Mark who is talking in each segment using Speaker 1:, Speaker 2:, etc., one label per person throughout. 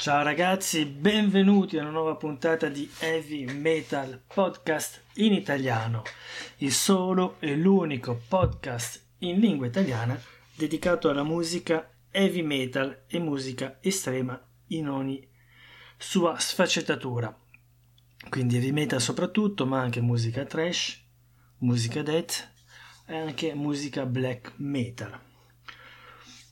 Speaker 1: Ciao ragazzi, benvenuti a una nuova puntata di Heavy Metal Podcast in italiano, il solo e l'unico podcast in lingua italiana dedicato alla musica heavy metal e musica estrema in ogni sua sfaccettatura. Quindi heavy metal soprattutto, ma anche musica trash, musica death e anche musica black metal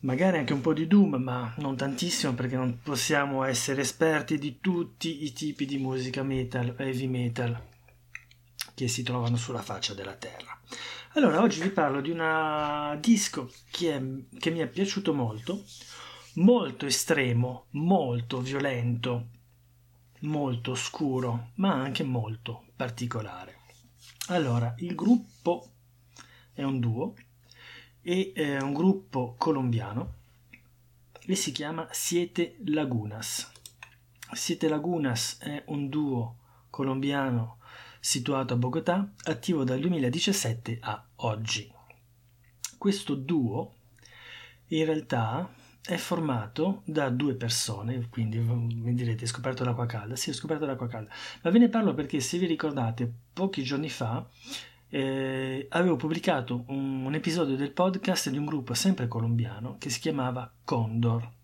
Speaker 1: magari anche un po' di Doom, ma non tantissimo perché non possiamo essere esperti di tutti i tipi di musica metal, heavy metal che si trovano sulla faccia della terra. Allora, oggi vi parlo di un disco che, è, che mi è piaciuto molto, molto estremo, molto violento, molto scuro, ma anche molto particolare. Allora, il gruppo è un duo è un gruppo colombiano e si chiama Siete Lagunas. Siete Lagunas è un duo colombiano situato a Bogotà, attivo dal 2017 a oggi. Questo duo in realtà è formato da due persone, quindi mi direte scoperto l'acqua calda? Sì, ho scoperto l'acqua calda, ma ve ne parlo perché se vi ricordate pochi giorni fa eh, avevo pubblicato un, un, episodio del podcast di un gruppo sempre colombiano che si chiamava Condor.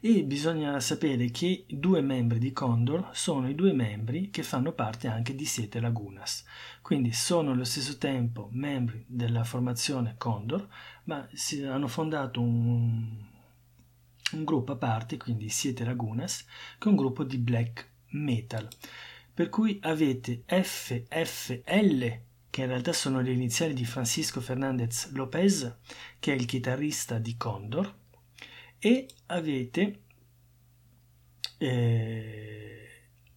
Speaker 1: E bisogna sapere che due membri di Condor sono i due membri che fanno parte anche di Siete Lagunas. Quindi sono allo stesso tempo membri della formazione Condor, ma si, hanno fondato un, un gruppo a parte, quindi Siete Lagunas, che è un gruppo di black metal per cui avete FFL, che in realtà sono le iniziali di Francisco Fernandez Lopez, che è il chitarrista di Condor, e avete eh,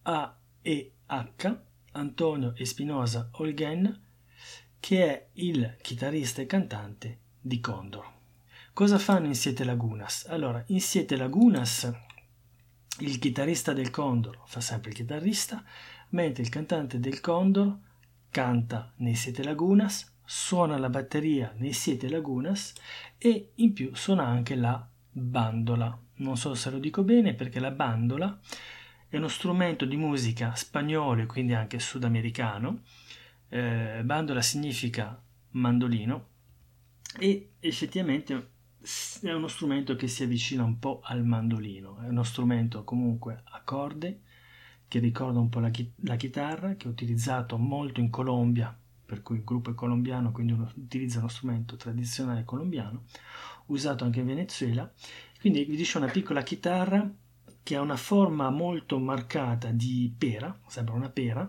Speaker 1: A e H, Antonio Espinosa Olgen, che è il chitarrista e cantante di Condor. Cosa fanno in Siete Lagunas? Allora, in Siete Lagunas il chitarrista del Condor fa sempre il chitarrista, mentre il cantante del Condor canta nei Siete Lagunas, suona la batteria nei Siete Lagunas e in più suona anche la bandola. Non so se lo dico bene perché la bandola è uno strumento di musica spagnolo e quindi anche sudamericano. Eh, bandola significa mandolino e effettivamente è uno strumento che si avvicina un po' al mandolino, è uno strumento comunque a corde che ricorda un po' la, chi- la chitarra, che è utilizzato molto in Colombia, per cui il gruppo è colombiano, quindi uno, utilizza uno strumento tradizionale colombiano, usato anche in Venezuela. Quindi vi dice una piccola chitarra che ha una forma molto marcata di pera, sembra una pera,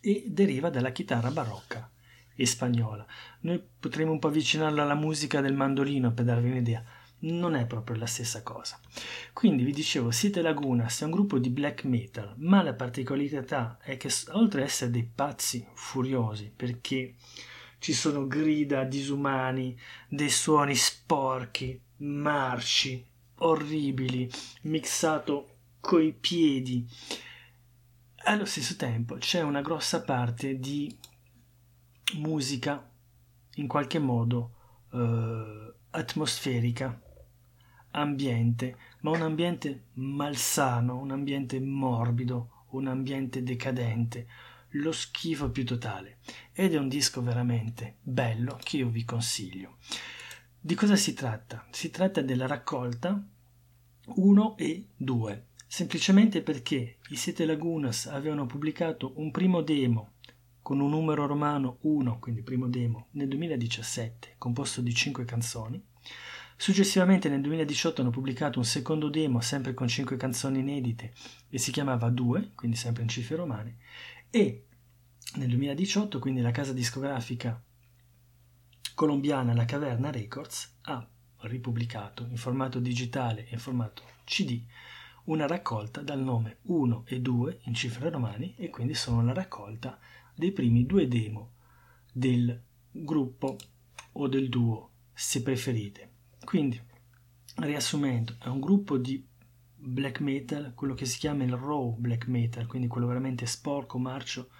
Speaker 1: e deriva dalla chitarra barocca e spagnola. Noi potremmo un po' avvicinarla alla musica del mandolino per darvi un'idea. Non è proprio la stessa cosa. Quindi vi dicevo, Siete Lagunas è un gruppo di black metal, ma la particolarità è che oltre ad essere dei pazzi furiosi, perché ci sono grida disumani, dei suoni sporchi, marci, orribili, mixato coi piedi, allo stesso tempo c'è una grossa parte di musica in qualche modo eh, atmosferica, ambiente, ma un ambiente malsano, un ambiente morbido, un ambiente decadente, lo schifo più totale. Ed è un disco veramente bello che io vi consiglio. Di cosa si tratta? Si tratta della raccolta 1 e 2, semplicemente perché i Sete Lagunas avevano pubblicato un primo demo con un numero romano 1, quindi primo demo, nel 2017, composto di 5 canzoni. Successivamente nel 2018 hanno pubblicato un secondo demo, sempre con 5 canzoni inedite, e si chiamava 2, quindi sempre in cifre romane, e nel 2018, quindi la casa discografica colombiana La Caverna Records ha ripubblicato in formato digitale e in formato CD una raccolta dal nome 1 e 2 in cifre romane e quindi sono la raccolta dei primi due demo del gruppo o del duo, se preferite. Quindi, riassumendo, è un gruppo di black metal, quello che si chiama il raw black metal, quindi quello veramente sporco, marcio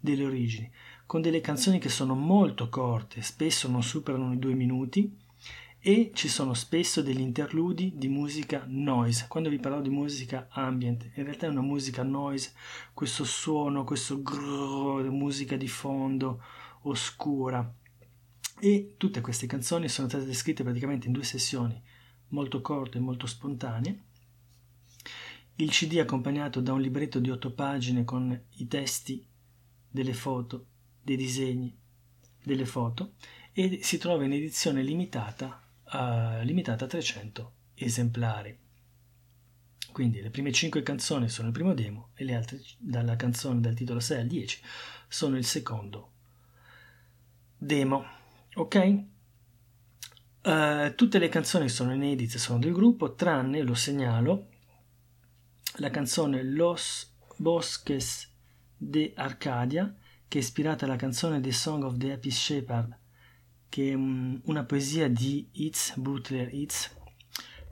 Speaker 1: delle origini, con delle canzoni che sono molto corte, spesso non superano i due minuti e ci sono spesso degli interludi di musica noise. Quando vi parlo di musica ambient, in realtà è una musica noise, questo suono, questo grrr, musica di fondo oscura. E tutte queste canzoni sono state scritte praticamente in due sessioni molto corte e molto spontanee. Il CD accompagnato da un libretto di otto pagine con i testi delle foto, dei disegni, delle foto e si trova in edizione limitata limitata a 300 esemplari. Quindi le prime 5 canzoni sono il primo demo e le altre dalla canzone dal titolo 6 al 10 sono il secondo demo. Ok? Uh, tutte le canzoni sono inedite, sono del gruppo, tranne, lo segnalo, la canzone Los Bosques de Arcadia, che è ispirata alla canzone The Song of the Happy Shepherd che è un, una poesia di Itz, Butler Itz,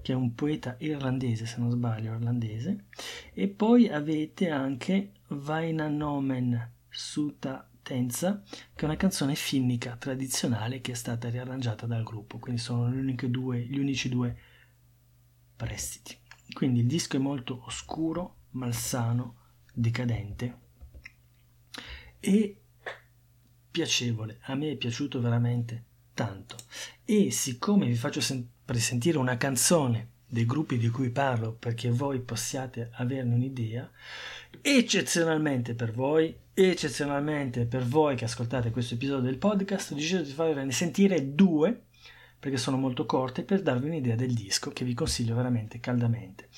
Speaker 1: che è un poeta irlandese, se non sbaglio, irlandese. E poi avete anche Vainanomen Suta Tenza, che è una canzone finnica tradizionale che è stata riarrangiata dal gruppo, quindi sono due, gli unici due prestiti. Quindi il disco è molto oscuro, malsano, decadente e piacevole, a me è piaciuto veramente tanto. E siccome vi faccio sempre sentire una canzone dei gruppi di cui parlo perché voi possiate averne un'idea, eccezionalmente per voi, eccezionalmente per voi che ascoltate questo episodio del podcast, ho deciso di farvene sentire due perché sono molto corte per darvi un'idea del disco che vi consiglio veramente caldamente.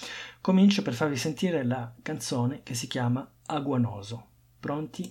Speaker 1: Comincio per farvi sentire la canzone che si chiama Aguanoso. Pronti?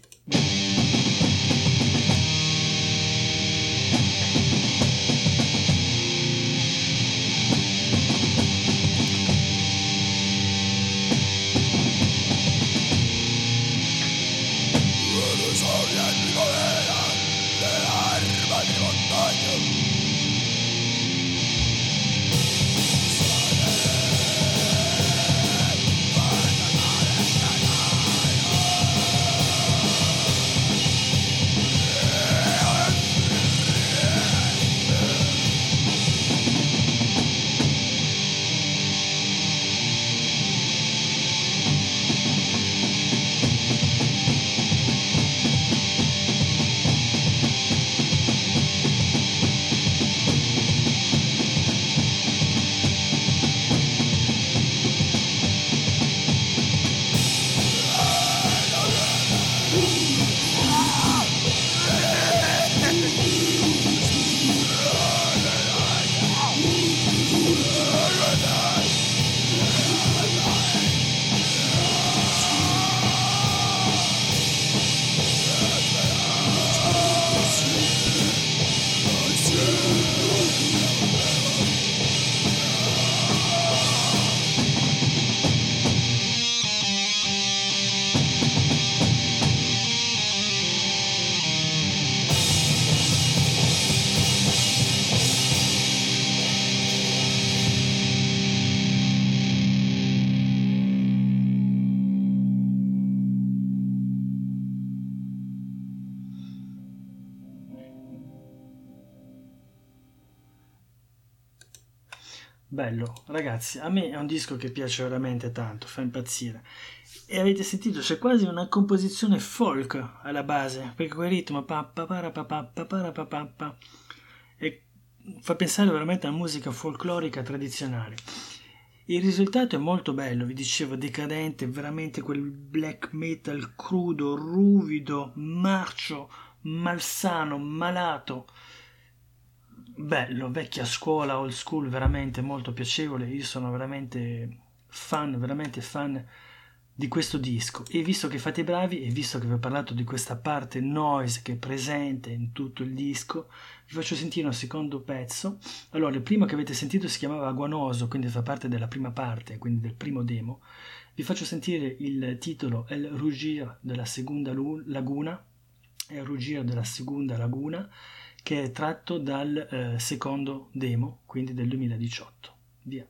Speaker 1: Bello, ragazzi, a me è un disco che piace veramente tanto, fa impazzire. E avete sentito, c'è quasi una composizione folk alla base, perché quel ritmo e fa pensare veramente a musica folclorica tradizionale. Il risultato è molto bello, vi dicevo, decadente, veramente quel black metal crudo, ruvido, marcio, malsano, malato bello, vecchia scuola, old school, veramente molto piacevole. Io sono veramente fan, veramente fan di questo disco. E visto che fate i bravi e visto che vi ho parlato di questa parte noise che è presente in tutto il disco, vi faccio sentire un secondo pezzo. Allora, il primo che avete sentito si chiamava Aguanoso, quindi fa parte della prima parte, quindi del primo demo. Vi faccio sentire il titolo El Rugir della seconda laguna, El Rugir della seconda laguna che è tratto dal eh, secondo demo, quindi del 2018. Via.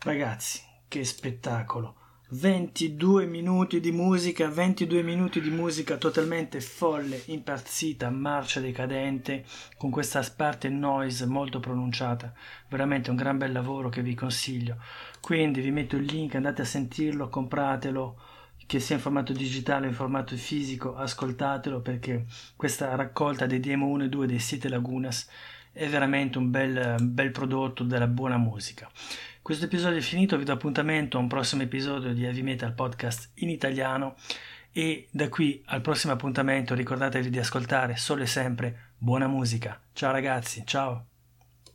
Speaker 1: Ragazzi, che spettacolo! 22 minuti di musica, 22 minuti di musica totalmente folle, impazzita, marcia decadente, con questa parte noise molto pronunciata. Veramente un gran bel lavoro che vi consiglio. Quindi vi metto il link, andate a sentirlo, compratelo, che sia in formato digitale o in formato fisico, ascoltatelo perché questa raccolta dei Demo 1 e 2 dei Siete Lagunas è veramente un bel, bel prodotto della buona musica. Questo episodio è finito, vi do appuntamento a un prossimo episodio di Heavy Metal Podcast in italiano e da qui al prossimo appuntamento ricordatevi di ascoltare solo e sempre buona musica. Ciao ragazzi, ciao!